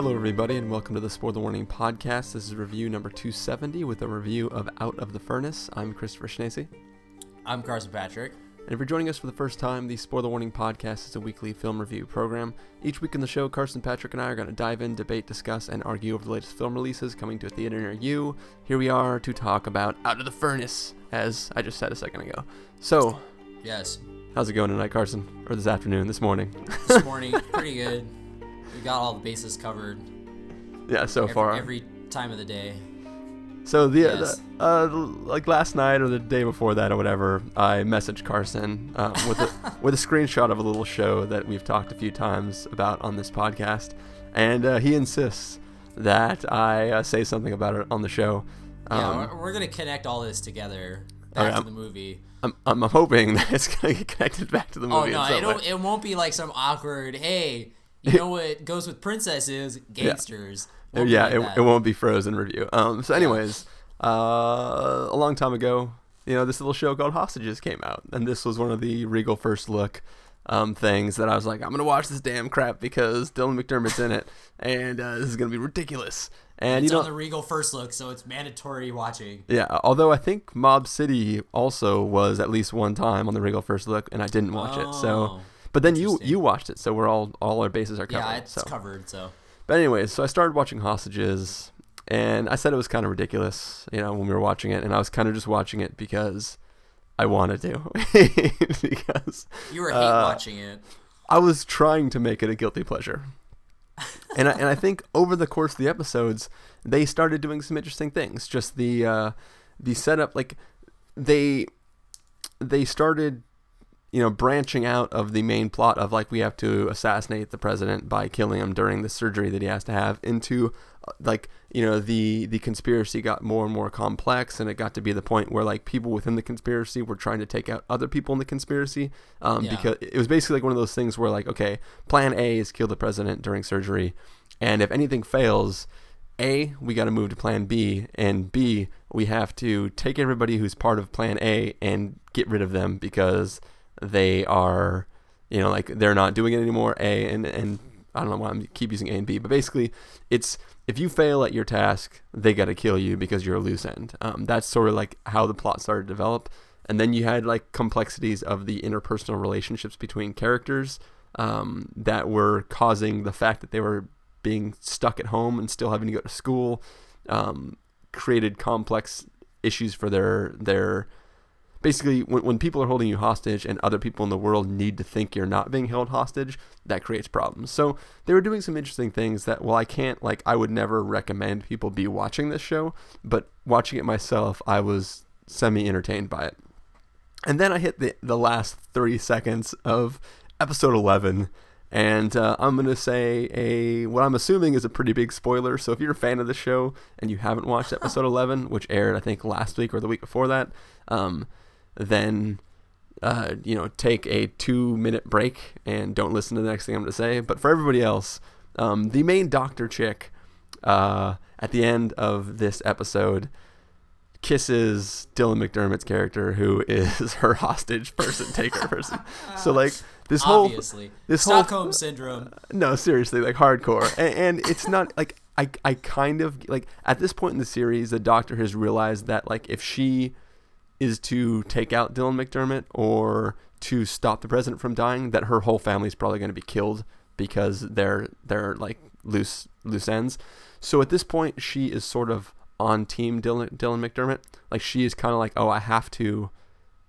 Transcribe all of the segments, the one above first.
Hello, everybody, and welcome to the Spoiler Warning Podcast. This is review number 270 with a review of Out of the Furnace. I'm Christopher Schnese. I'm Carson Patrick. And if you're joining us for the first time, the Spoiler Warning Podcast is a weekly film review program. Each week in the show, Carson, Patrick, and I are going to dive in, debate, discuss, and argue over the latest film releases coming to a theater near you. Here we are to talk about Out of the Furnace, as I just said a second ago. So, Yes, how's it going tonight, Carson? Or this afternoon, this morning? this morning, pretty good. We got all the bases covered yeah, so every, far. every time of the day. So the, Yes. the uh, like last night or the day before that or whatever, I messaged Carson uh, with a, with a screenshot of a little show that we've talked a few times about on this podcast, and uh, he insists that I uh, say something about it on the show. Yeah, Um, we're, we're gonna connect all this together Oh, back yeah. to the movie. I'm, I'm hoping that it's gonna get connected back to the movie. Oh movie. no, it, don't, way. it won't be like some awkward. Hey, you know what goes with princesses? Gangsters. Won't yeah, like it, that. it won't be frozen review. Um, so, anyways, uh, a long time ago, you know, this little show called Hostages came out, and this was one of the Regal First Look um, things that I was like, I'm gonna watch this damn crap because Dylan McDermott's in it, and uh, this is gonna be ridiculous. And It's you know, on the Regal first look, so it's mandatory watching. yeah. Although I think Mob City also was at least one time on the Regal First Look, and I didn't watch it. So, Oh, but then you you watched it, so we're all all our bases are covered. Yeah, it's so. covered. So But anyways, so I started watching Hostages, and I said it was kind of ridiculous, you know, when we were watching it, and I was kind of just watching it because I wanted to, because you were hate Uh, watching it. I was trying to make it a guilty pleasure. and I, and I think over the course of the episodes, they started doing some interesting things. Just the uh, the setup, like they they started, you know, branching out of the main plot of like we have to assassinate the president by killing him during the surgery that he has to have into uh, like you know the the conspiracy got more and more complex and it got to be the point where like people within the conspiracy were trying to take out other people in the conspiracy um, Yeah. because it was basically like one of those things where like okay plan a is kill the president during surgery and if anything fails a we got to move to plan b and b we have to take everybody who's part of plan a and get rid of them because they are you know like they're not doing it anymore a and and i don't know why i keep using a and b but basically it's if you fail at your task they got to kill you because you're a loose end. Um, that's sort of like how the plot started to develop. And then you had like complexities of the interpersonal relationships between characters um, that were causing the fact that they were being stuck at home and still having to go to school um, created complex issues for their their basically when, when people are holding you hostage and other people in the world need to think you're not being held hostage that creates problems. So they were doing some interesting things that well i can't like i would never recommend people be watching this show but watching it myself i was semi entertained by it. And then i hit the, the last 30 seconds of episode 11 and uh, i'm going to say a what i'm assuming is a pretty big spoiler. So if you're a fan of the show and you haven't watched episode 11 which aired i think last week or the week before that um, then uh, you know take a two minute break and don't listen to the next thing I'm going to say. But for everybody else, um, the main doctor chick uh, at the end of this episode kisses Dylan McDermott's character, who is her hostage person, taker person. So like this whole Obviously, this whole- Stockholm syndrome. no, seriously, like hardcore. And, and it's not like I I kind of like at this point in the series, the doctor has realized that like if she is to take out Dylan McDermott or to stop the president from dying, that her whole family is probably going to be killed because they're they're like loose loose ends. So at this point, she is sort of on team Dylan Dylan McDermott. Like she is kind of like, oh, I have to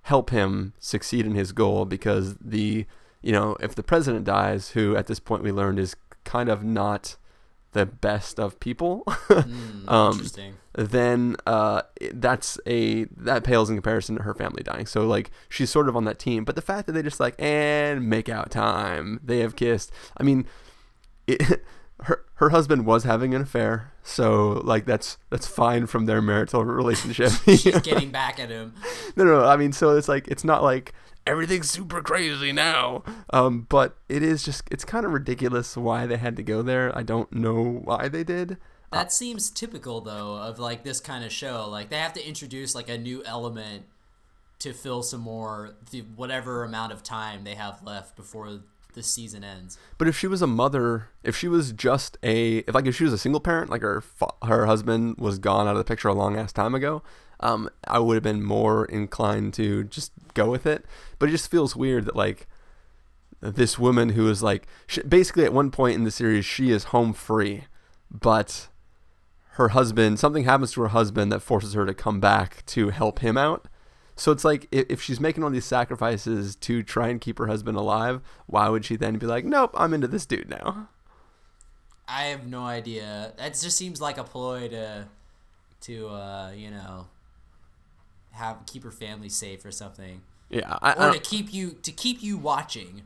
help him succeed in his goal because the you know if the president dies, who at this point we learned is kind of not the best of people, Hmm, Um, interesting. then uh, that's a that pales in comparison to her family dying. So like she's sort of on that team. But the fact that they just like and make out time, they have kissed. I mean, it, her her husband was having an affair, so like that's that's fine from their marital relationship. She's getting back at him. no, no, I mean, so it's like it's not like everything's super crazy now. Um, but it is just it's kind of ridiculous why they had to go there. I don't know why they did. That seems typical though of like this kind of show. Like they have to introduce like a new element to fill some more the whatever amount of time they have left before the season ends. But if she was a mother, if she was just a, if like if she was a single parent, like her her husband was gone out of the picture a long ass time ago, um, I would have been more inclined to just go with it. But it just feels weird that like this woman who is like she, basically at one point in the series she is home free, but her husband something happens to her husband that forces her to come back to help him out. So it's like if, she's making all these sacrifices to try and keep her husband alive, why would she then be like, "Nope, I'm into this dude now"? I have no idea. That just seems like a ploy to, to uh, you know, have keep her family safe or something, Yeah, I, I or to keep you to keep you watching.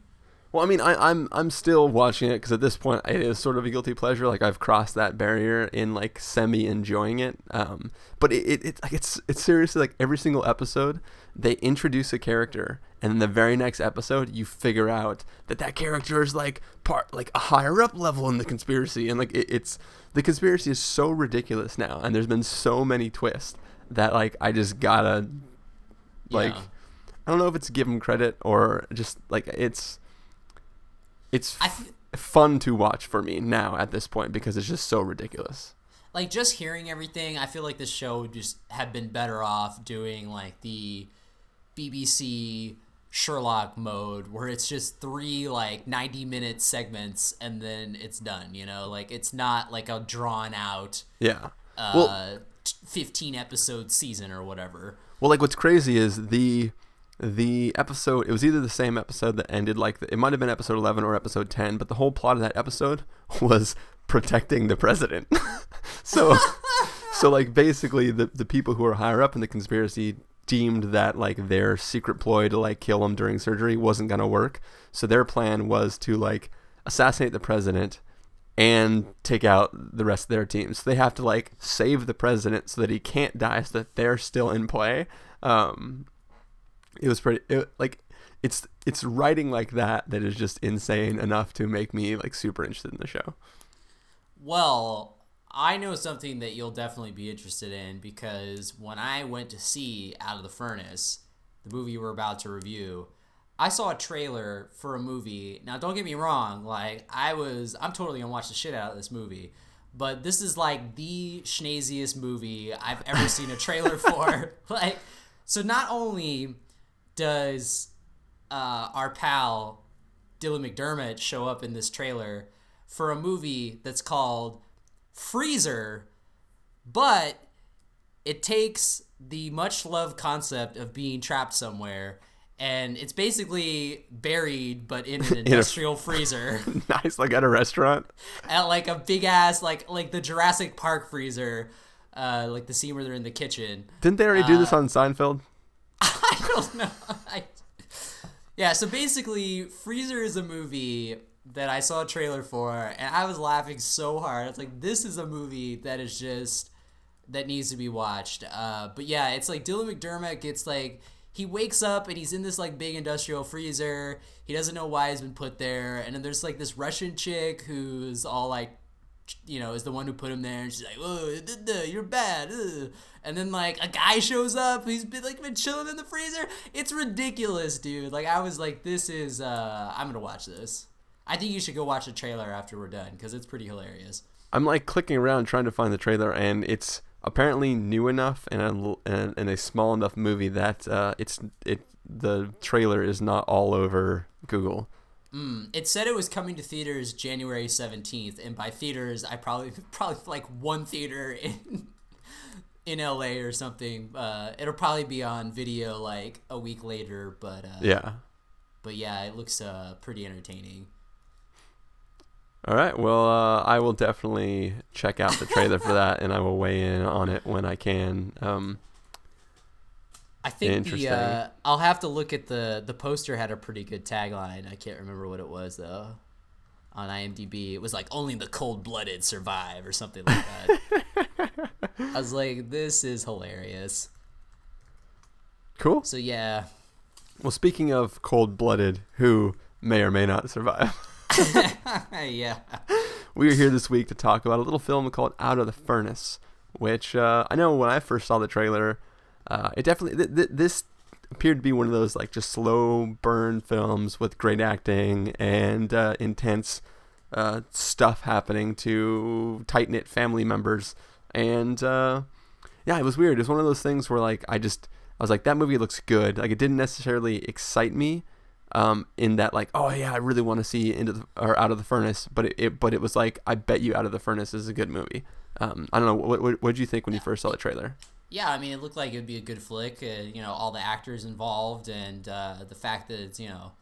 well, I mean, I, I'm I'm still watching it because at this point it is sort of a guilty pleasure. Like I've crossed that barrier in like semi enjoying it. Um, but it, it it's like it's it's seriously like every single episode they introduce a character, and in the very next episode you figure out that that character is like part like a higher up level in the conspiracy, and like it, it's the conspiracy is so ridiculous now, and there's been so many twists that like I just gotta like Yeah. I don't know if it's give him credit or just like it's it's I f- th- fun to watch for me now at this point because it's just so ridiculous. like just hearing everything, I feel like this show would just have been better off doing like the BBC Sherlock mode where it's just three like 90 minute segments and then it's done, you know? Like it's not like a drawn out Yeah. uh well, 15 episode season or whatever. well, like what's crazy is the the episode. It was either the same episode that ended like the, it might have been episode eleven or episode ten, but the whole plot of that episode was protecting the president. so, so like basically the the people who are higher up in the conspiracy deemed that like their secret ploy to like kill him during surgery wasn't gonna work. So their plan was to like assassinate the president and take out the rest of their team. So they have to like save the president so that he can't die, so that they're still in play. Um, it was pretty it, like it's it's writing like that that is just insane enough to make me like super interested in the show. Well, I know something that you'll definitely be interested in because when I went to see Out of the Furnace, the movie we're about to review, I saw a trailer for a movie. Now, don't get me wrong, like I was, I'm totally gonna watch the shit out of this movie, but this is like the schnaziest movie I've ever seen a trailer for. like, so not only does uh, our pal Dylan McDermott show up in this trailer for a movie that's called Freezer, but it takes the much loved concept of being trapped somewhere and it's basically buried but in an industrial freezer nice, like at a restaurant. at like a big ass like like the Jurassic Park freezer uh like the scene where they're in the kitchen Didn't they already do this on Seinfeld? I don't know. I, yeah, so basically, Freezer is a movie that I saw a trailer for, and I was laughing so hard. It's like this is a movie that is just that needs to be watched. Uh, but yeah, it's like Dylan McDermott gets like he wakes up and he's in this like big industrial freezer. He doesn't know why he's been put there, and then there's like this Russian chick who's all like you know, is the one who put him there, and she's like, "Oh, you're bad." ugh." And then like a guy shows up, he's been like been chilling in the freezer. It's ridiculous, dude. Like I was like, "This is, uh, I'm gonna watch this." I think you should go watch the trailer after we're done because it's pretty hilarious. I'm like clicking around trying to find the trailer, and it's apparently new enough and a, and, and a small enough movie that uh, it's it the trailer is not all over Google. Mm, it said it was coming to theaters January 17th, and by theaters, I probably probably like one theater in in LA or something. Uh, it'll probably be on video like a week later, but uh, Yeah. but yeah, it looks uh, pretty entertaining. All right. Well, uh, I will definitely check out the trailer for that, and I will weigh in on it when I can. Um, I think the uh, I'll have to look at the the poster had a pretty good tagline. I can't remember what it was though. On IMDb, it was like only the cold blooded survive or something like that. I was like, this is hilarious. cool. So yeah, Well, speaking of cold-blooded, who may or may not survive, yeah. we are here this week to talk about a little film called Out of the Furnace, which uh, I know when I first saw the trailer, uh, it definitely th- th- this appeared to be one of those like just slow burn films with great acting and uh, intense uh, stuff happening to tight knit family members. And uh, yeah, it was weird. It was one of those things where like I just I was like that movie looks good. Like it didn't necessarily excite me. Um, in that like oh yeah I really want to see into the, or out of the furnace but it, it but it was like I bet you out of the furnace is a good movie um, I don't know what what did you think when you first saw the trailer Yeah, I mean, it looked like it would be a good flick. Uh, you know, all the actors involved, and uh, the fact that it's you know,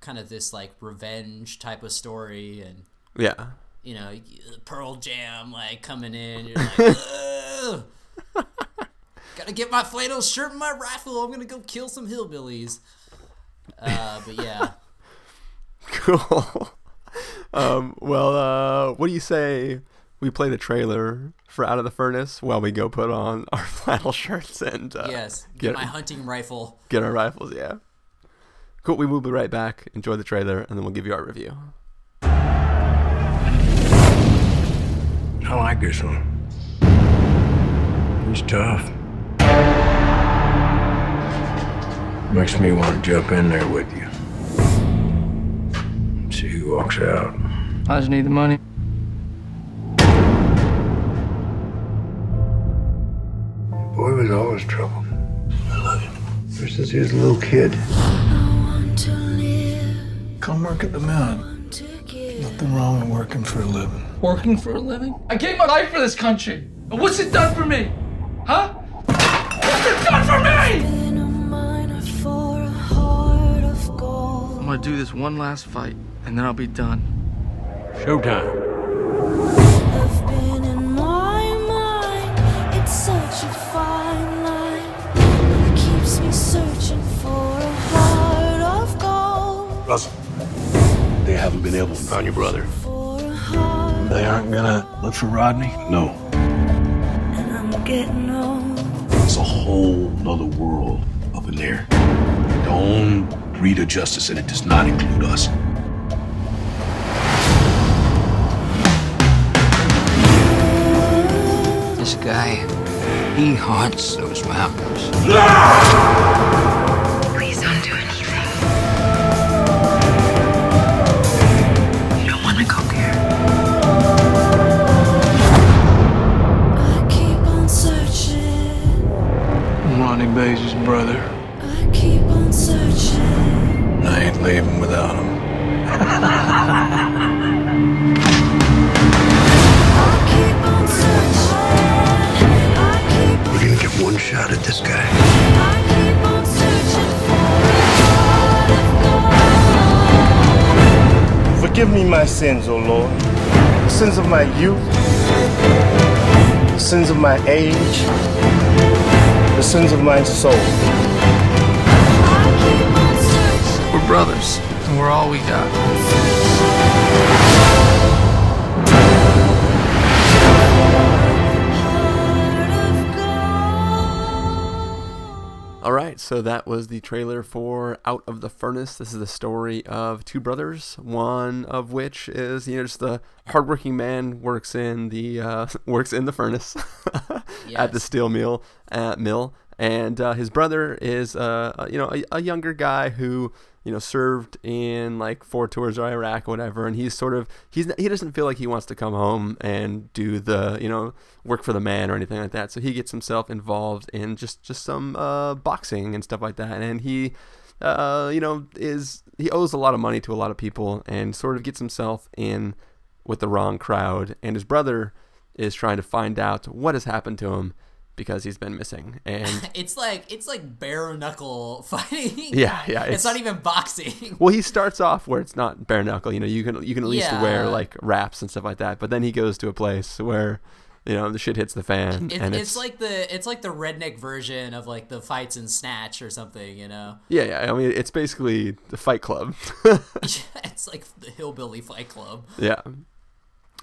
kind of this like revenge type of story, and yeah you know, Pearl Jam like coming in. You're like, gotta get my flannel shirt and my rifle. I'm gonna go kill some hillbillies. Uh, but yeah, Cool. um, well, uh, what do you say we play the trailer for Out of the Furnace while we go put on our flannel shirts and uh, yes, get, get my hunting rifle. get our rifles? Yeah. Cool. We will be right back. Enjoy the trailer, and then we'll give you our review. I like this one. He's tough. Makes me want to jump in there with you. See who walks out. I just need the money. Boy was always trouble. I love him. Ever since he was a little kid. Come work at the mill. Nothing wrong with working for a living. Working for a living? I gave my life for this country. And what's it done for me? Huh? What's it done for me? I'm gonna do this one last fight, and then I'll be done. Showtime. Such a fine line It keeps me searching for a heart of gold. Russell. They haven't been able to find your brother. For a heart, They aren't gonna look for Rodney? No. and I'm getting old. It's a whole nother world up in there. Don't read of justice, and it does not include us. This guy, he haunts those mountains. Please don't do anything. You don't want to go there. I keep on searching. I'm Rodney Baze's brother. We're gonna get one shot at this guy. I keep on searching for a heart of gold. Forgive me my sins, O Lord. The sins of my youth, the sins of my age, the sins of my soul. I keep on searching. We're brothers, and we're all we got. So that was the trailer for Out of the Furnace. This is the story of two brothers, one of which is you know just a hardworking man works in the uh, works in the furnace at the steel mill at mill, and uh, his brother is uh, uh, you know a, a younger guy who you know served in like four tours of Iraq or whatever, and he's sort of he's he doesn't feel like he wants to come home and do the you know work for the man or anything like that. So he gets himself involved in just just some uh, boxing and stuff like that, and he uh, you know is he owes a lot of money to a lot of people and sort of gets himself in with the wrong crowd, and his brother is trying to find out what has happened to him because he's been missing and. It's like it's like bare knuckle fighting. Yeah, yeah, It's, it's- not even boxing. Well, he starts off where it's not bare knuckle. You know, you can you can at least Yeah. wear like wraps and stuff like that. But then he goes to a place where, you know, the shit hits the fan, It, and it's, it's, like the it's like the redneck version of like the fights in Snatch or something, you know. yeah, yeah. I mean, it's basically the Fight Club. yeah, it's like the hillbilly fight club. yeah.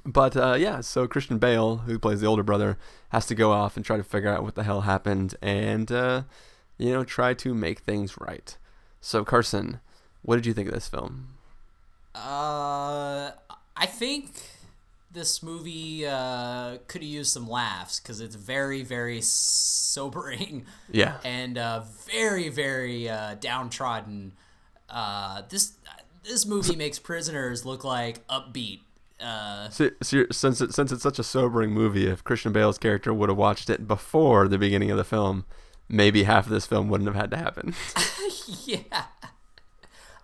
But uh, yeah, so Christian Bale, who plays the older brother, has to go off and try to figure out what the hell happened, and uh, you know, try to make things right. So Carson, what did you think of this film? Uh, I think this movie uh, could have used some laughs because it's very, very sobering. Yeah. And uh, very, very uh, downtrodden. Uh, this this movie makes prisoners look like upbeat. Uh, So, so since it, since it's such a sobering movie, if Christian Bale's character would have watched it before the beginning of the film, maybe half of this film wouldn't have had to happen. yeah.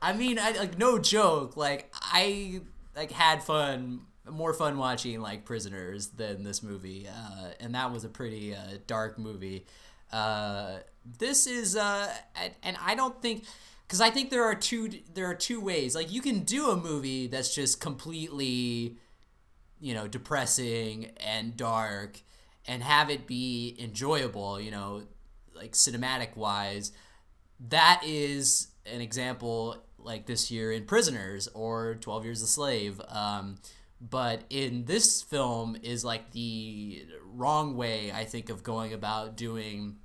I mean, I like no joke. Like I like had fun, more fun watching like Prisoners than this movie, uh, and that was a pretty uh, dark movie. Uh, this is, uh, and, and I don't think, because I think there are two there are two ways. Like you can do a movie that's just completely, you know, depressing and dark, and have it be enjoyable. You know, like cinematic wise that is an example like this year in Prisoners or 12 Years a Slave. Um, but in this film is like the wrong way, I think, of going about doing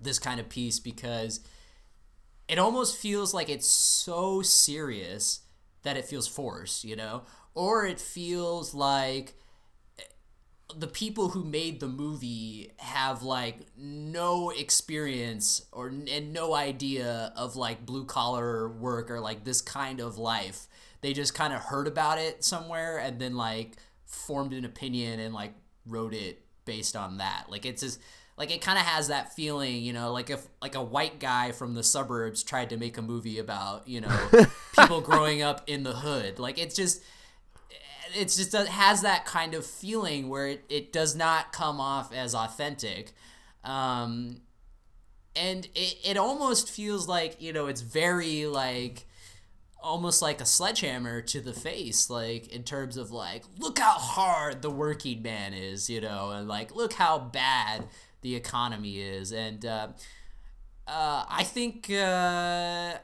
this kind of piece because it almost feels like it's so serious that it feels forced, you know? Or it feels like eh, the people who made the movie have like no experience or and no idea of like blue collar work or like this kind of life. They just kind of heard about it somewhere and then like formed an opinion and like wrote it based on that. Like it's just like it kind of has that feeling, you know, like if like a white guy from the suburbs tried to make a movie about, you know, people growing up in the hood. Like it's just it's just it has that kind of feeling where it, it does not come off as authentic um, and it, it almost feels like you know it's very like almost like a sledgehammer to the face like in terms of like look how hard the working man is you know and like look how bad the economy is and uh, uh, i think uh,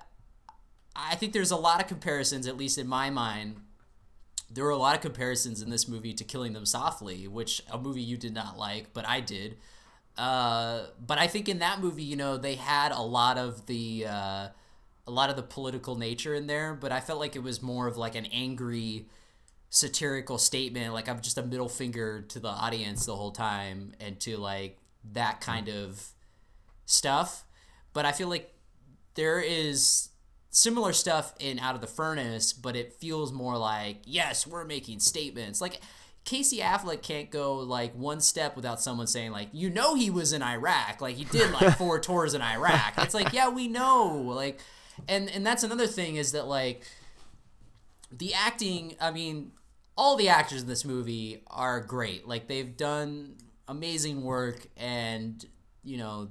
i think there's a lot of comparisons at least in my mind there were a lot of comparisons in this movie to Killing Them Softly, which a movie you did not like, but I did. Uh, but I think in that movie, you know, they had a lot of the uh, a lot of the political nature in there, but I felt like it was more of like an angry satirical statement, like I'm just a middle finger to the audience the whole time and to like that kind of stuff. But I feel like there is similar stuff in Out of the Furnace, but it feels more like, yes, we're making statements. Like Casey Affleck can't go like one step without someone saying like, you know, he was in Iraq, like he did like four tours in Iraq. It's like, yeah, we know, like, and and that's another thing is that like the acting. I mean, all the actors in this movie are great. Like they've done amazing work, and you know,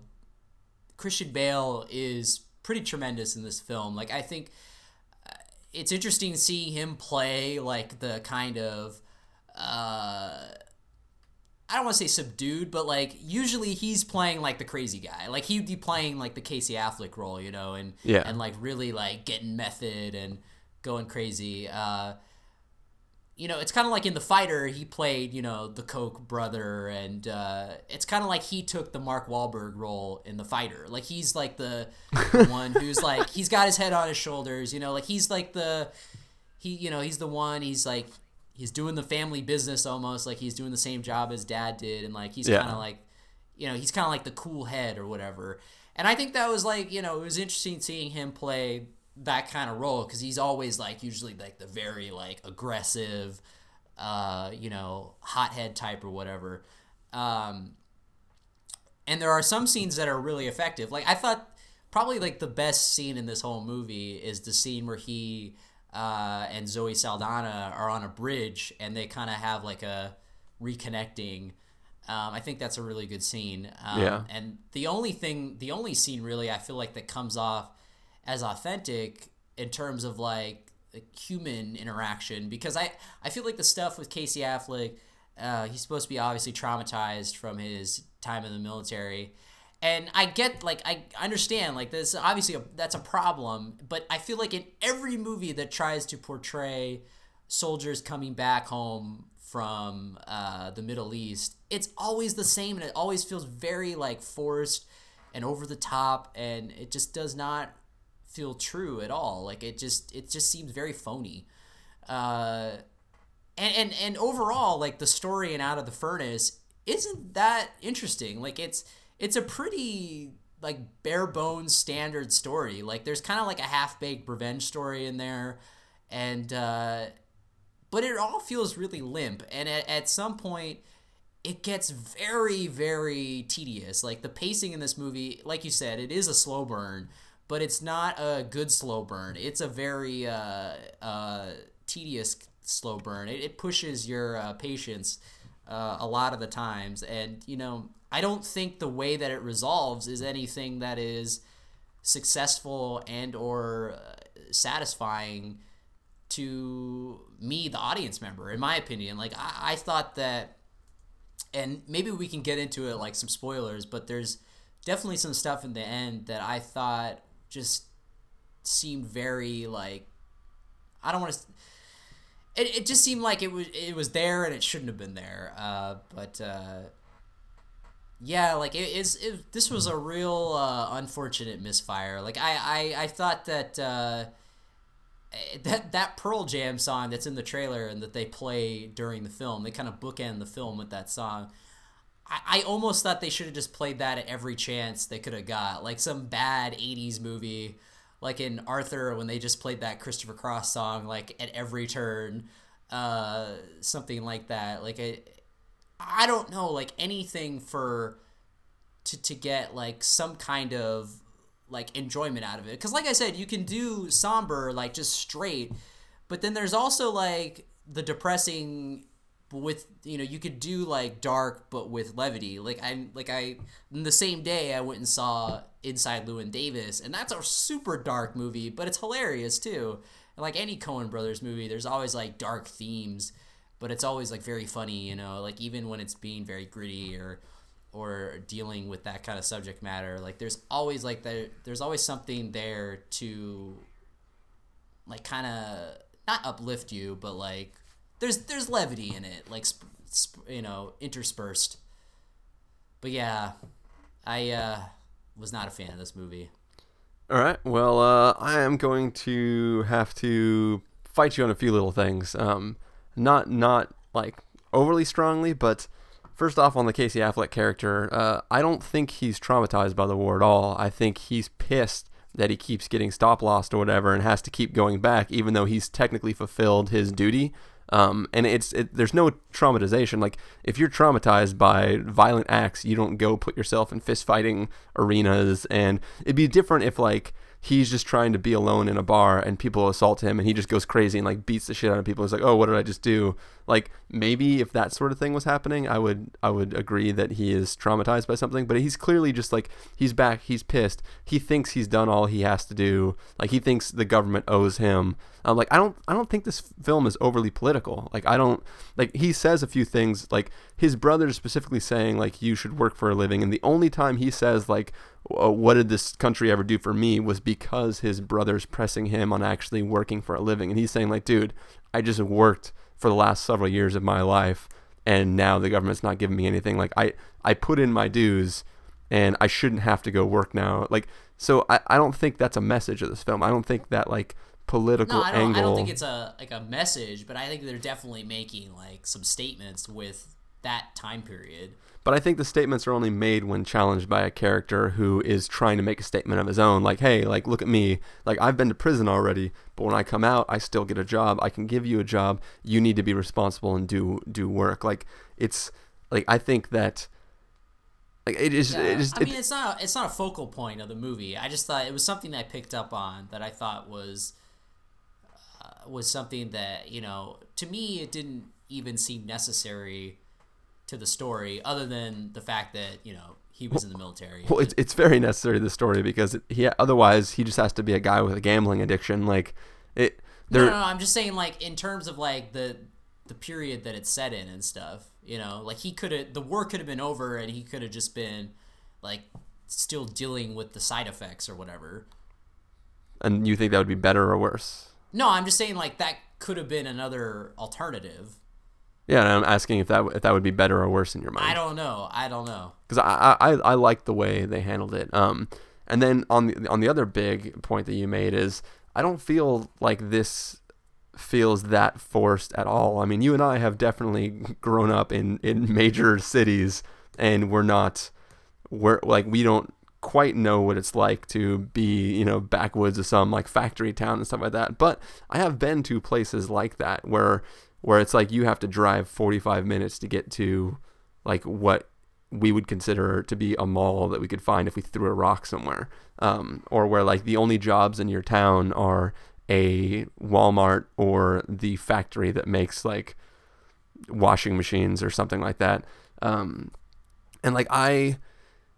Christian Bale is pretty tremendous in this film. Like I think uh, it's interesting seeing him play like the kind of uh I don't want to say subdued, but like usually he's playing like the crazy guy. Like he'd be playing like the Casey Affleck role, you know, and Yeah. and like really like getting method and going crazy. Uh you know, it's kind of like in The Fighter, he played, you know, the Koch brother, and uh, it's kind of like he took the Mark Wahlberg role in The Fighter. Like, he's like the, the one who's like, he's got his head on his shoulders, you know, like he's like the, he, you know, he's the one, he's like, he's doing the family business almost, like he's doing the same job as dad did, and like he's Yeah. kind of like, you know, he's kind of like the cool head or whatever. And I think that was like, you know, it was interesting seeing him play that kind of role because he's always like usually like the very like aggressive, uh, you know, hothead type or whatever. Um, and there are some scenes that are really effective. Like I thought probably like the best scene in this whole movie is the scene where he uh, and Zoe Saldana are on a bridge and they kind of have like a reconnecting. Um, I think that's a really good scene. Um, Yeah. And the only thing, the only scene really, I feel like that comes off as authentic in terms of like human interaction because I I feel like the stuff with Casey Affleck, uh, he's supposed to be obviously traumatized from his time in the military. And I get like I understand like this obviously a, that's a problem, but I feel like in every movie that tries to portray soldiers coming back home from uh, the Middle East, it's always the same and it always feels very like forced and over the top and it just does not feel true at all. Like it just it just seems very phony. Uh, and and and overall, like the story in Out of the Furnace isn't that interesting. Like it's it's a pretty like bare bones standard story. Like there's kind of like a half baked revenge story in there, and uh, but it all feels really limp. And at, at some point, it gets very very tedious. Like the pacing in this movie, like you said, it is a slow burn, but it's not a good slow burn. It's a very uh, uh, tedious slow burn. It, it pushes your uh, patience uh, a lot of the times, and you know I don't think the way that it resolves is anything that is successful and or uh, satisfying to me the audience member in my opinion like I, I thought that and maybe we can get into it like some spoilers but there's definitely some stuff in the end that i thought just seemed very like i don't want to it, it just seemed like it was it was there and it shouldn't have been there uh, but uh, yeah, like it is. It, this was a real uh, unfortunate misfire. Like I, I, I thought that uh, that that Pearl Jam song that's in the trailer and that they play during the film, they kind of bookend the film with that song. I, I almost thought they should have just played that at every chance they could have got, like some bad '80s movie, like in Arthur when they just played that Christopher Cross song like at every turn, uh, something like that. Like it I don't know, like anything for to to get like some kind of like enjoyment out of it. Cuz like I said, you can do somber like just straight, but then there's also like the depressing with you know you could do like dark but with levity. Like i like i the same day i went and saw inside llewyn davis and that's a super dark movie but it's hilarious too. And like any coen brothers movie there's always like dark themes but it's always like very funny, you know, like even when it's being very gritty or or dealing with that kind of subject matter, like there's always like there there's always something there to like kind of not uplift you, but like there's there's levity in it, like sp- sp- you know, interspersed. But yeah, I uh was not a fan of this movie. All right. Well, uh, I am going to have to fight you on a few little things. Um, not not like overly strongly, but first off on the Casey Affleck character, uh, I don't think he's traumatized by the war at all. I think he's pissed that he keeps getting stop lost or whatever and has to keep going back, even though he's technically fulfilled his duty. Um, and it's it, there's no traumatization. Like if you're traumatized by violent acts, you don't go put yourself in fist fighting arenas. And it'd be different if like he's just trying to be alone in a bar and people assault him and he just goes crazy and like beats the shit out of people. He's like, oh, what did I just do? Like maybe if that sort of thing was happening, I would I would agree that he is traumatized by something. But he's clearly just like he's back, he's pissed. He thinks he's done all he has to do. Like he thinks the government owes him. Like I don't I don't think this film is overly political. Like I don't like he says a few things like his brother specifically saying like you should work for a living and the only time he says like Uh, what did this country ever do for me was because his brother's pressing him on actually working for a living. And he's saying like dude i just worked for the last several years of my life and now the government's not giving me anything. Like i i put in my dues and i shouldn't have to go work now. Like so i, I don't think that's a message of this film. I don't think that like political no, I don't, angle I don't think it's a like a message but i think they're definitely making like some statements with that time period but I think the statements are only made when challenged by a character who is trying to make a statement of his own. Like, hey, like, look at me. Like, I've been to prison already, but when I come out, I still get a job. I can give you a job. You need to be responsible and do do work. Like, it's like I think that. Like it is. Yeah. It is I mean, it's not. A, it's not a focal point of the movie. I just thought it was something I picked up on that I thought was uh, was something that you know to me it didn't even seem necessary to the story, other than the fact that you know he was in the military. Well, it's it's very necessary to the story because he otherwise he just has to be a guy with a gambling addiction. Like it. No, no, no, I'm just saying like in terms of like the the period that it's set in and stuff. You know, like he could have the war could have been over and he could have just been like still dealing with the side effects or whatever. And you think that would be better or worse? No, I'm just saying like that could have been another alternative. Yeah, and I'm asking if that if that would be better or worse in your mind. I don't know. I don't know. Because I, I I like the way they handled it. Um, and then on the on the other big point that you made is I don't feel like this feels that forced at all. I mean, you and I have definitely grown up in in major cities, and we're not we're like we don't quite know what it's like to be, you know, backwoods of some like factory town and stuff like that. But I have been to places like that where where it's like you have to drive 45 minutes to get to like what we would consider to be a mall that we could find if we threw a rock somewhere. Um, or where like the only jobs in your town are a Walmart or the factory that makes like washing machines or something like that. Um, and like I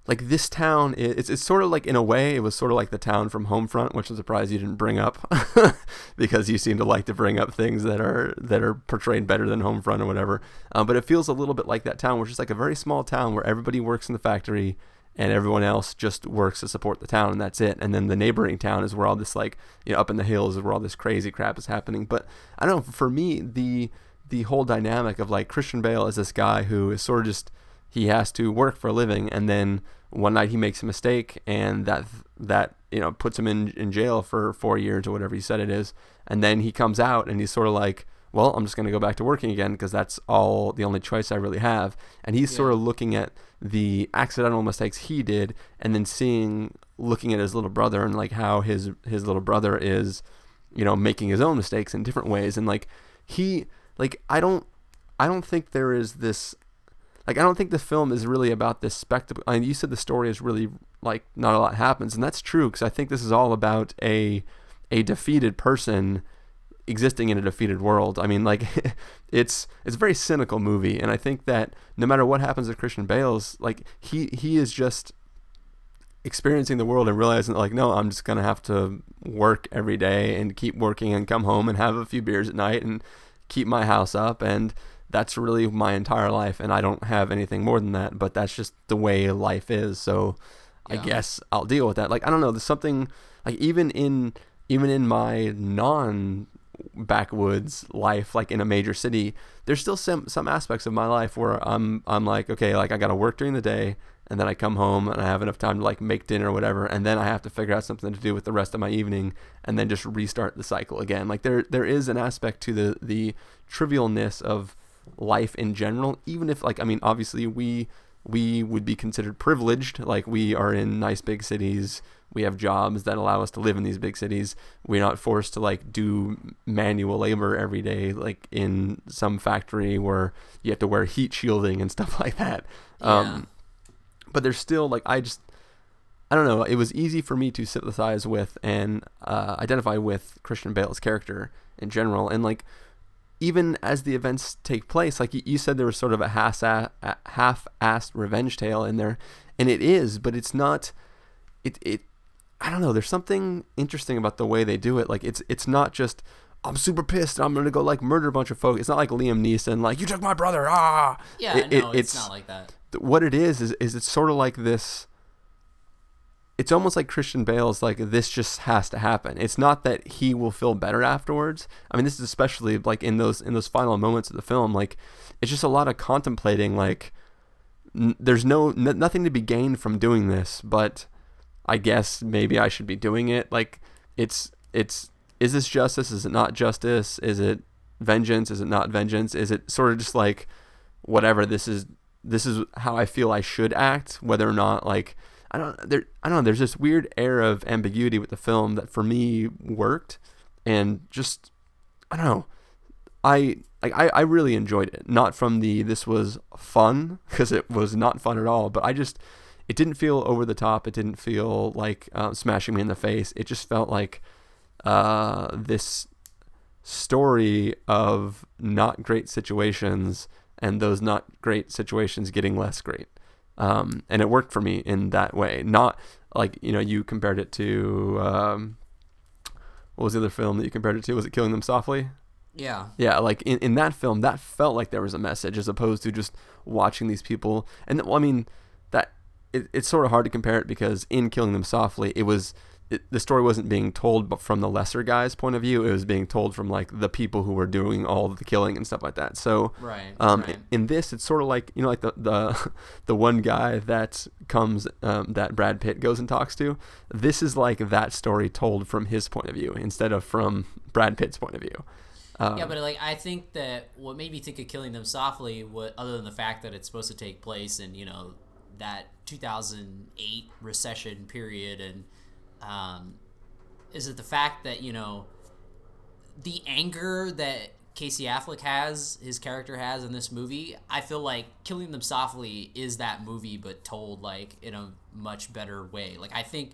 like this town it's it's sort of like in a way it was sort of like the town from Homefront, which I'm surprised you didn't bring up because you seem to like to bring up things that are that are portrayed better than Homefront or whatever. Um, but it feels a little bit like that town, which is like a very small town where everybody works in the factory and everyone else just works to support the town and that's it. And then the neighboring town is where all this like you know up in the hills is where all this crazy crap is happening. But I don't know. For me, the the whole dynamic of like Christian Bale is this guy who is sort of just he has to work for a living and then one night he makes a mistake and that that you know puts him in in jail for 4 years or whatever he said it is. And then he comes out and he's sort of like well I'm just going to go back to working again because that's all the only choice I really have. And he's yeah. sort of looking at the accidental mistakes he did and then seeing looking at his little brother and like how his his little brother is you know making his own mistakes in different ways. And like he like I don't I don't think there is this like I don't think the film is really about this spectacle. I mean, you said the story is really like not a lot happens, and that's true because I think this is all about a a defeated person existing in a defeated world. I mean, like it's it's a very cynical movie, and I think that no matter what happens to Christian Bale's, like he he is just experiencing the world and realizing like no i'm just going to have to work every day and keep working and come home and have a few beers at night and keep my house up and that's really my entire life and I don't have anything more than that, but that's just the way life is. So yeah. I guess I'll deal with that. Like I don't know, there's something like even in even in my non backwoods life like in a major city, there's still some some aspects of my life where I'm I'm like, okay, like I got to work during the day and then I come home and I have enough time to like make dinner or whatever, and then I have to figure out something to do with the rest of my evening, and then just restart the cycle again. Like there there is an aspect to the the trivialness of life in general, even if like I mean obviously we we would be considered privileged, like we are in nice big cities, we have jobs that allow us to live in these big cities. We're not forced to like do manual labor every day, like in some factory where you have to wear heat shielding and stuff like that. Yeah. Um, but there's still like I just I don't know. It was easy for me to sympathize with and uh, identify with Christian Bale's character in general, and like even as the events take place, like you said, there was sort of a half-assed revenge tale in there, and it is, but it's not. It it, I don't know. There's something interesting about the way they do it. Like it's it's not just I'm super pissed. and I'm gonna go like murder a bunch of folks. It's not like Liam Neeson, like you took my brother. Ah. Yeah, it, no, it, it's, it's not like that. What it is is is it's sort of like this it's almost like Christian Bale's like this just has to happen. It's not that he will feel better afterwards. I mean, this is especially like in those in those final moments of the film. Like, it's just a lot of contemplating. Like, n- there's no n- nothing to be gained from doing this, but I guess maybe I should be doing it. Like, it's it's is this justice? Is it not justice? Is it vengeance? Is it not vengeance? Is it sort of just like whatever? This is this is how I feel I should act, whether or not like I don't there I don't know. There's this weird air of ambiguity with the film that for me worked, and just I don't know. I like I, I really enjoyed it. Not from the this was fun because it was not fun at all, but I just it didn't feel over the top. It didn't feel like uh, smashing me in the face. It just felt like uh, this story of not great situations and those not great situations getting less great. Um, and it worked for me in that way. Not like you know you compared it to um, what was the other film that you compared it to? Was it Killing Them Softly? Yeah. Yeah, like in, in that film, that felt like there was a message as opposed to just watching these people. And well, I mean, that it, it's sort of hard to compare it because in Killing Them Softly, it was it, the story wasn't being told but from the lesser guy's point of view. It was being told from like the people who were doing all the killing and stuff like that. So, right, um, right. In, in, this, it's sort of like you know, like the the the one guy that comes um, that Brad Pitt goes and talks to. This is like that story told from his point of view instead of from Brad Pitt's point of view. Um, yeah, but like I think that what made me think of killing them softly, what other than the fact that it's supposed to take place in you know that 2008 recession period, and um, is it the fact that you know the anger that Casey Affleck has, his character has in this movie, I feel like Killing Them Softly is that movie, but told like in a much better way. Like I think,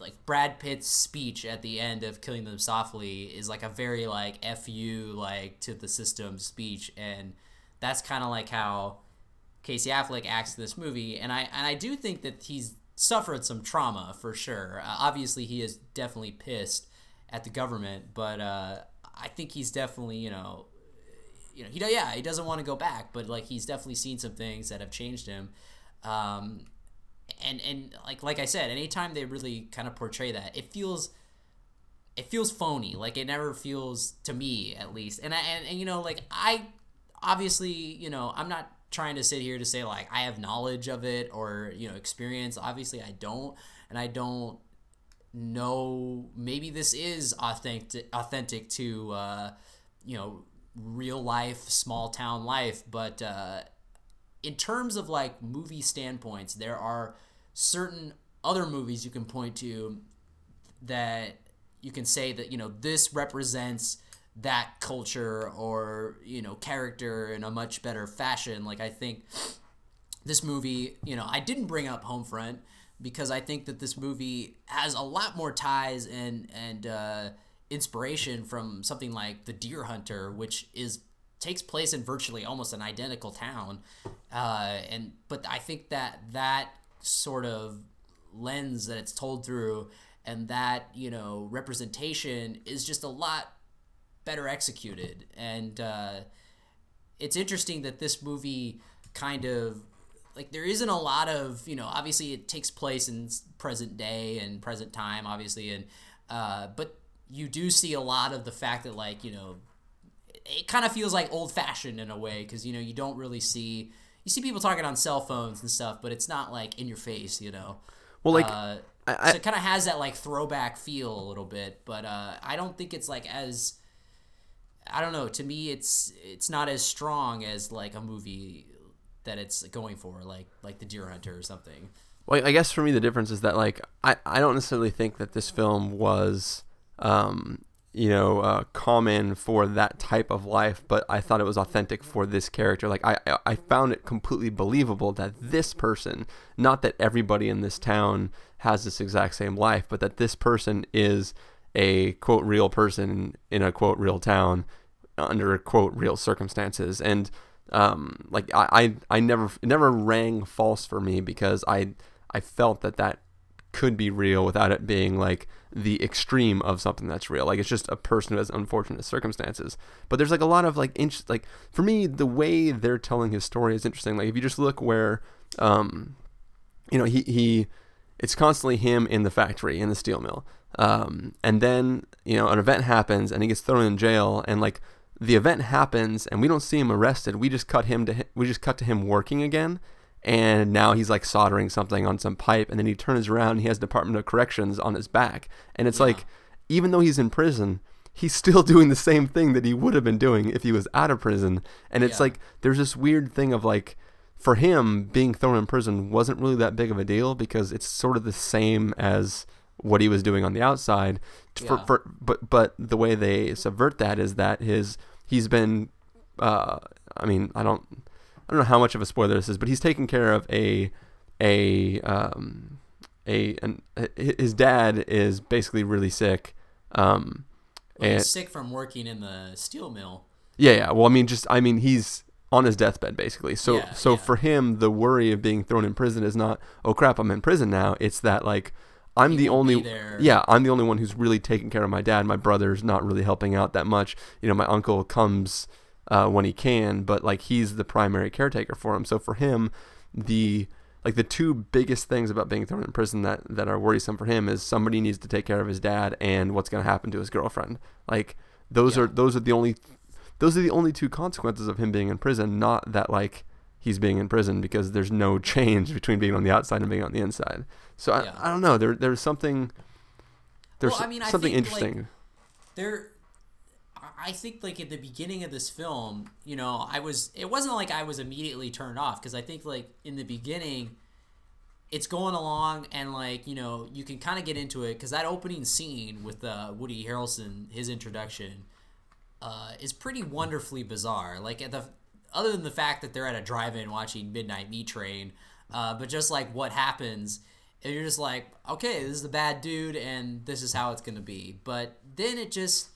like Brad Pitt's speech at the end of Killing Them Softly is like a very like fu like to the system speech, and that's kind of like how Casey Affleck acts in this movie, and I and I do think that he's suffered some trauma for sure. Uh, obviously, he is definitely pissed at the government, but uh, I think he's definitely you know, you know he yeah he doesn't want to go back, but like he's definitely seen some things that have changed him. Um, and and like like I said, anytime they really kind of portray that, it feels it feels phony. Like it never feels to me at least. And I and, and you know like I obviously you know I'm not trying to sit here to say like I have knowledge of it or you know experience. Obviously I don't, and I don't know. Maybe this is authentic authentic to uh, you know real life small town life, but uh, in terms of like movie standpoints, there are certain other movies you can point to that you can say that you know this represents that culture or you know character in a much better fashion. Like i think this movie you know i didn't bring up homefront because i think that this movie has a lot more ties and and uh, inspiration from something like the deer hunter which is takes place in virtually almost an identical town. Uh, and but i think that that sort of lens that it's told through and that you know representation is just a lot better executed. And uh, it's interesting that this movie kind of like there isn't a lot of you know obviously it takes place in present day and present time obviously and uh, but you do see a lot of the fact that like you know it kind of feels like old fashioned in a way because you know you don't really see you see people talking on cell phones and stuff but it's not like in your face you know? Well like uh, I, I, so it kind of has that like throwback feel a little bit but uh, i don't think it's like as i don't know to me it's it's not as strong as like a movie that it's going for like like the deer hunter or something well i guess for me the difference is that like i, I don't necessarily think that this film was um, you know, uh, common for that type of life, but I thought it was authentic for this character. Like I, I found it completely believable that this person, not that everybody in this town has this exact same life, but that this person is a quote real person in a quote real town under quote real circumstances. And um, like I, I, I never, it never rang false for me because I, I felt that that could be real without it being like the extreme of something that's real. Like it's just a person who has unfortunate circumstances. But there's like a lot of like inch like for me the way they're telling his story is interesting. Like if you just look where um you know he he it's constantly him in the factory in the steel mill. Um and then, you know, an event happens and he gets thrown in jail and like the event happens and we don't see him arrested. We just cut him to we just cut to him working again and now he's like soldering something on some pipe and then he turns around and he has department of corrections on his back and it's yeah. like even though he's in prison he's still doing the same thing that he would have been doing if he was out of prison and it's yeah. like there's this weird thing of like for him being thrown in prison wasn't really that big of a deal because it's sort of the same as what he was doing on the outside for, yeah. for but but the way they subvert that is that his he's been uh i mean i don't I don't know how much of a spoiler this is, but he's taking care of a a um a an, his dad is basically really sick. Um, well, and, he's sick from working in the steel mill. Yeah, yeah. Well, I mean, just I mean, he's on his deathbed basically. So yeah, so yeah. for him, the worry of being thrown in prison is not oh crap, I'm in prison now. It's that like I'm he the only yeah, I'm the only one who's really taking care of my dad. My brother's not really helping out that much. You know, my uncle comes uh, when he can, but like he's the primary caretaker for him. So for him, the like the two biggest things about being thrown in prison that that are worrisome for him is somebody needs to take care of his dad and what's going to happen to his girlfriend. Like those yeah. are those are the only those are the only two consequences of him being in prison. Not that like he's being in prison because there's no change between being on the outside and being on the inside. So I, yeah. I don't know. There there's something there's well, I mean, something I think, interesting. Like, there I think like at the beginning of this film, you know, I was it wasn't like I was immediately turned off because I think like in the beginning it's going along and like, you know, you can kind of get into it cuz that opening scene with uh, Woody Harrelson, his introduction uh, is pretty wonderfully bizarre. Like at the other than the fact that they're at a drive-in watching Midnight Meat Train, uh, but just like what happens and you're just like, okay, this is the bad dude, and this is how it's gonna be. But then it just,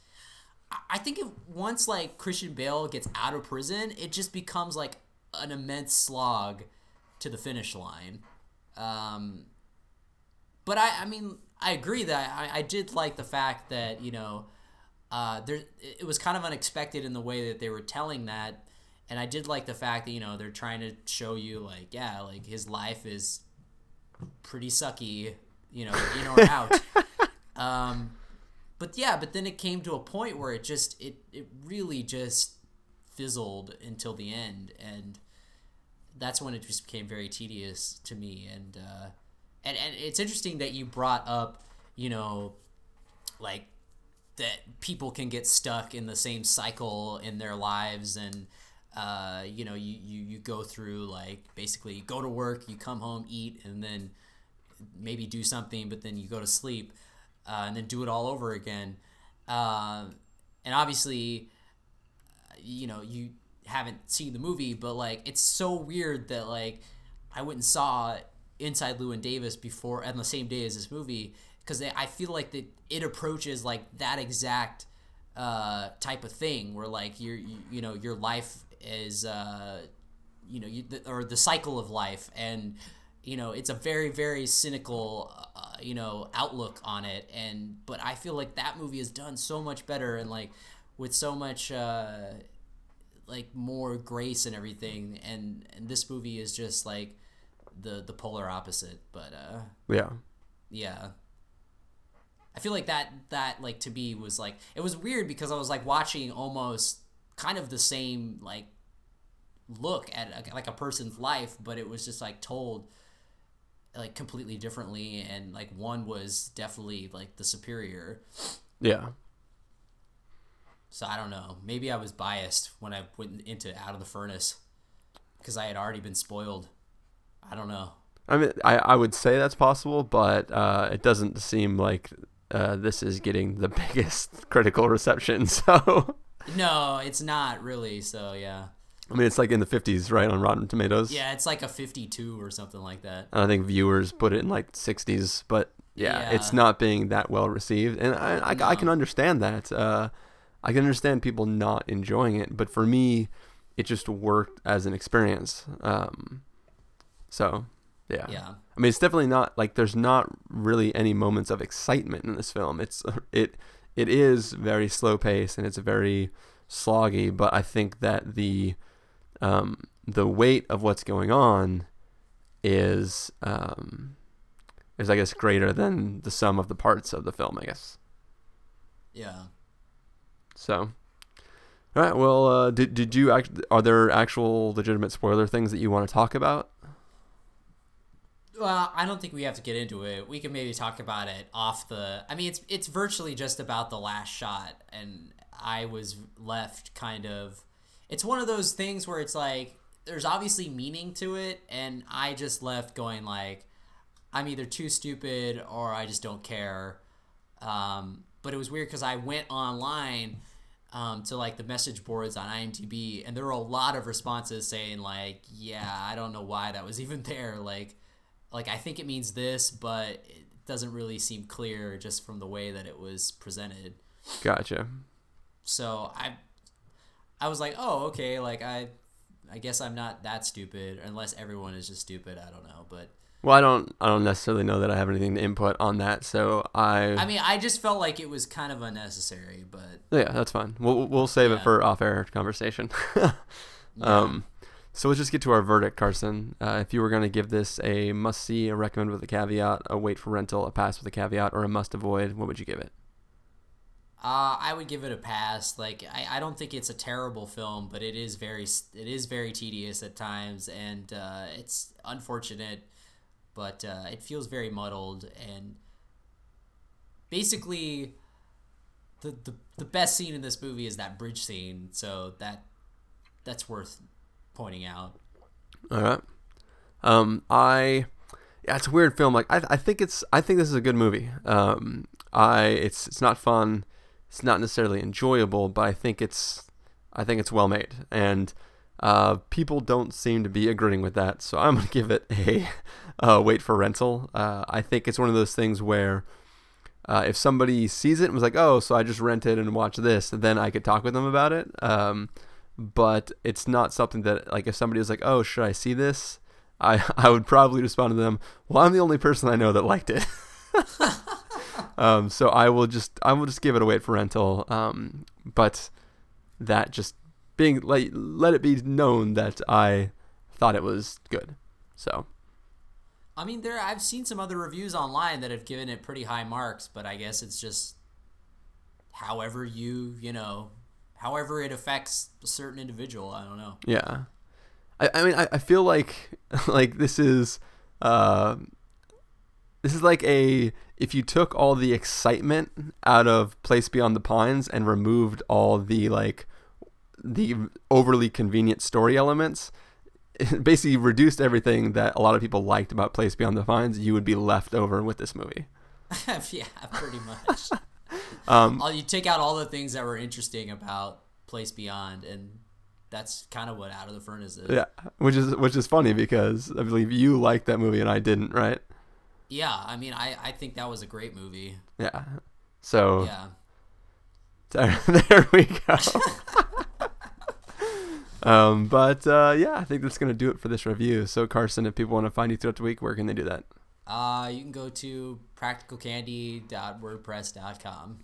I think if once like Christian Bale gets out of prison, it just becomes like an immense slog to the finish line. Um, but I, I mean, I agree that I, I did like the fact that you know, uh, there it was kind of unexpected in the way that they were telling that. And I did like the fact that you know they're trying to show you like yeah like his life is pretty sucky, you know, in or out. um, but yeah, but then it came to a point where it just it it really just fizzled until the end, and that's when it just became very tedious to me. And uh, and and it's interesting that you brought up, you know, like that people can get stuck in the same cycle in their lives and uh, you know, you, you, you go through like basically you go to work, you come home, eat, and then maybe do something, but then you go to sleep, uh, and then do it all over again. Uh, and obviously, you know, you haven't seen the movie, but like it's so weird that like I went and saw Inside Llewyn Davis before on the same day as this movie because I feel like that it approaches like that exact uh, type of thing where like you're you, you know your life is uh, you know you, the, or the cycle of life and you know it's a very very cynical uh, you know outlook on it. And but i feel like that movie is done so much better and like with so much uh like more grace and everything. And and this movie is just like the the polar opposite. But uh yeah. yeah i feel like that that like to me was like it was weird because i was like watching almost kind of the same like look at a, like a person's life but it was just like told like completely differently and like one was definitely like the superior. Yeah. So i don't know. Maybe i was biased when i went into out of the furnace because i had already been spoiled. I don't know. I mean i, I would say that's possible but uh, it doesn't seem like uh, this is getting the biggest critical reception so no it's not really so yeah I mean, it's like in the 50s, right, on Rotten Tomatoes. Yeah, it's like a 52 or something like that. And I think viewers put it in like 60s, but yeah, Yeah. it's not being that well received, and I I, I can understand that. Uh, I can understand people not enjoying it, but for me, it just worked as an experience. Um, so yeah, Yeah. I mean, it's definitely not like there's not really any moments of excitement in this film. It's it it is very slow paced and it's very sloggy, but I think that the um, the weight of what's going on is um, is I guess greater than the sum of the parts of the film. I guess Yeah. so. All right. Well, uh, did did you act? Are there actual legitimate spoiler things that you want to talk about? Well, I don't think we have to get into it. We can maybe talk about it off the. I mean, it's it's virtually just about the last shot, and I was left kind of. It's one of those things where it's like there's obviously meaning to it, and I just left going like, I'm either too stupid or I just don't care. Um, but it was weird because I went online um, to like the message boards on IMDb, and there were a lot of responses saying like, "Yeah, I don't know why that was even there." Like, like I think it means this, but it doesn't really seem clear just from the way that it was presented. Gotcha. So I, I was like, "Oh, okay." Like I, I guess I'm not that stupid, unless everyone is just stupid. I don't know, but. Well, I don't I don't necessarily know that I have anything to input on that, so I. I mean, I just felt like it was kind of unnecessary, but Yeah, that's fine. We'll we'll save it for off-air conversation. um, so let's just get to our verdict, Carson. Uh, if you were going to give this a must-see, a recommend with a caveat, a wait for rental, a pass with a caveat, or a must-avoid, what would you give it? Uh, I would give it a pass. Like I, I don't think it's a terrible film, but it is very it is very tedious at times, and uh, it's unfortunate. But uh, it feels very muddled, and basically, the, the the best scene in this movie is that bridge scene, so that that's worth pointing out. All right. Um, I yeah, it's a weird film. Like I, I think it's I think this is a good movie. Um, I it's it's not fun. It's not necessarily enjoyable, but I think it's I think it's well made, and uh, people don't seem to be agreeing with that. So I'm gonna give it a uh, wait for rental. Uh, I think it's one of those things where. Uh, if somebody sees it and was like, "Oh, so I just rented and watched this," then I could talk with them about it. Um, but it's not something that like if somebody was like, "Oh, should I see this?" I I would probably respond to them, "Well, I'm the only person I know that liked it." um, so I will just I will just give it a wait for rental. Um, but that just being like let it be known that I thought it was good. So I mean, there I've seen some other reviews online that have given it pretty high marks, but I guess it's just however you you know however it affects a certain individual. I don't know. Yeah, I, I mean, I, I feel like like this is uh, this is like a if you took all the excitement out of Place Beyond the Pines and removed all the like the overly convenient story elements. It basically reduced everything that a lot of people liked about Place Beyond the Pines. You would be left over with this movie. yeah, pretty much. Um, All you take out all the things that were interesting about Place Beyond, and that's kind of what Out of the Furnace is. Yeah, which is which is funny because I believe you liked that movie and I didn't, right? Yeah, I mean, I I think that was a great movie. Yeah. So Yeah. there, there we go. um, but uh, yeah, I think that's gonna do it for this review. So Carson, if people want to find you throughout the week, where can they do that? Uh, you can go to practicalcandy.wordpress.com.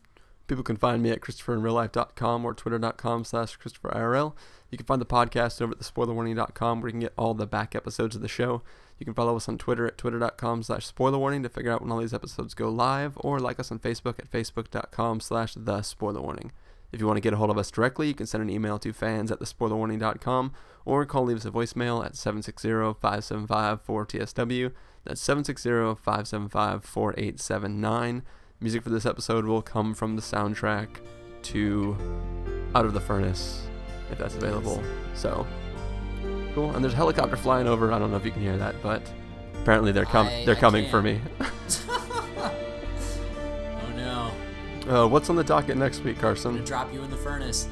People can find me at ChristopherInRealLife.com or Twitter.com slash ChristopherIRL. You can find the podcast over at thespoilerwarning.com where you can get all the back episodes of the show. You can follow us on Twitter at twitter.com slash spoilerwarning to figure out when all these episodes go live or like us on Facebook at facebook.com slash the spoilerwarning. If you want to get a hold of us directly, you can send an email to fans at thespoilerwarning.com or call leave us a voicemail at 760-575-4TSW. That's 760-575-4879. Music for this episode will come from the soundtrack to Out of the Furnace, if that's available. So, cool. And there's a helicopter flying over. I don't know if you can hear that, but apparently they're com- I- they're I coming for me. Oh no. uh, what's on the docket next week, Carson? I'm gonna drop you in the furnace.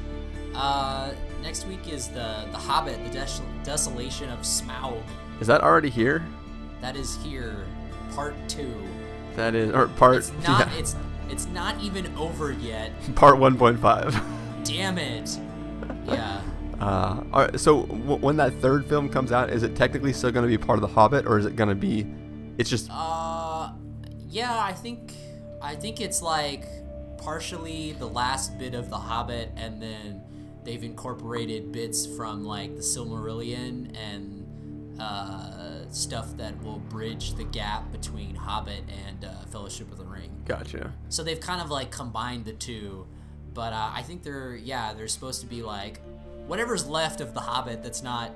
Uh, next week is the the Hobbit, the Des- Desolation of Smaug. Is that already here? That is here, part two. That is, or part It's not. yeah, It's it's not even over yet. part 1.5. Damn it. Yeah. Uh, all right, so w- when that third film comes out, is it technically still going to be part of the Hobbit, or is it going to be? It's just Uh, yeah. I think I think it's like partially the last bit of the Hobbit, and then they've incorporated bits from like the Silmarillion and uh, stuff that will bridge the gap between Hobbit and uh, Fellowship of the Ring. gotcha. So they've kind of like combined the two, but uh, I think they're yeah they're supposed to be like whatever's left of the Hobbit that's not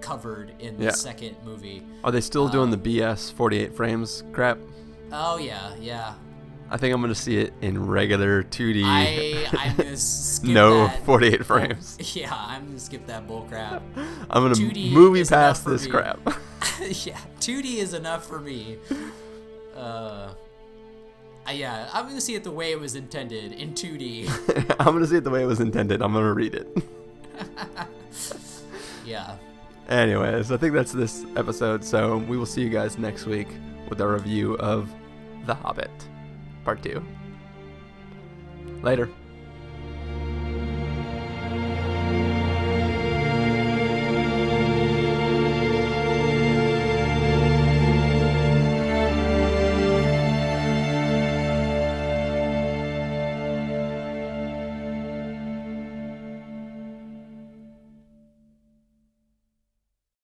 covered in the Yeah. second movie. Are they still doing the BS 48 frames crap? Oh yeah, yeah. I think I'm going to see it in regular 2D. I I'm gonna skip no that. 48 frames. Yeah, I'm gonna skip that bull crap. I'm going to 2D movie past this me. crap. yeah, 2D is enough for me. Uh, uh, yeah, I'm gonna see it the way it was intended in 2D. I'm going to see it the way it was intended. I'm going to read it. yeah. Anyways, I think that's this episode. So we will see you guys next week with our review of The Hobbit, Part 2. Later.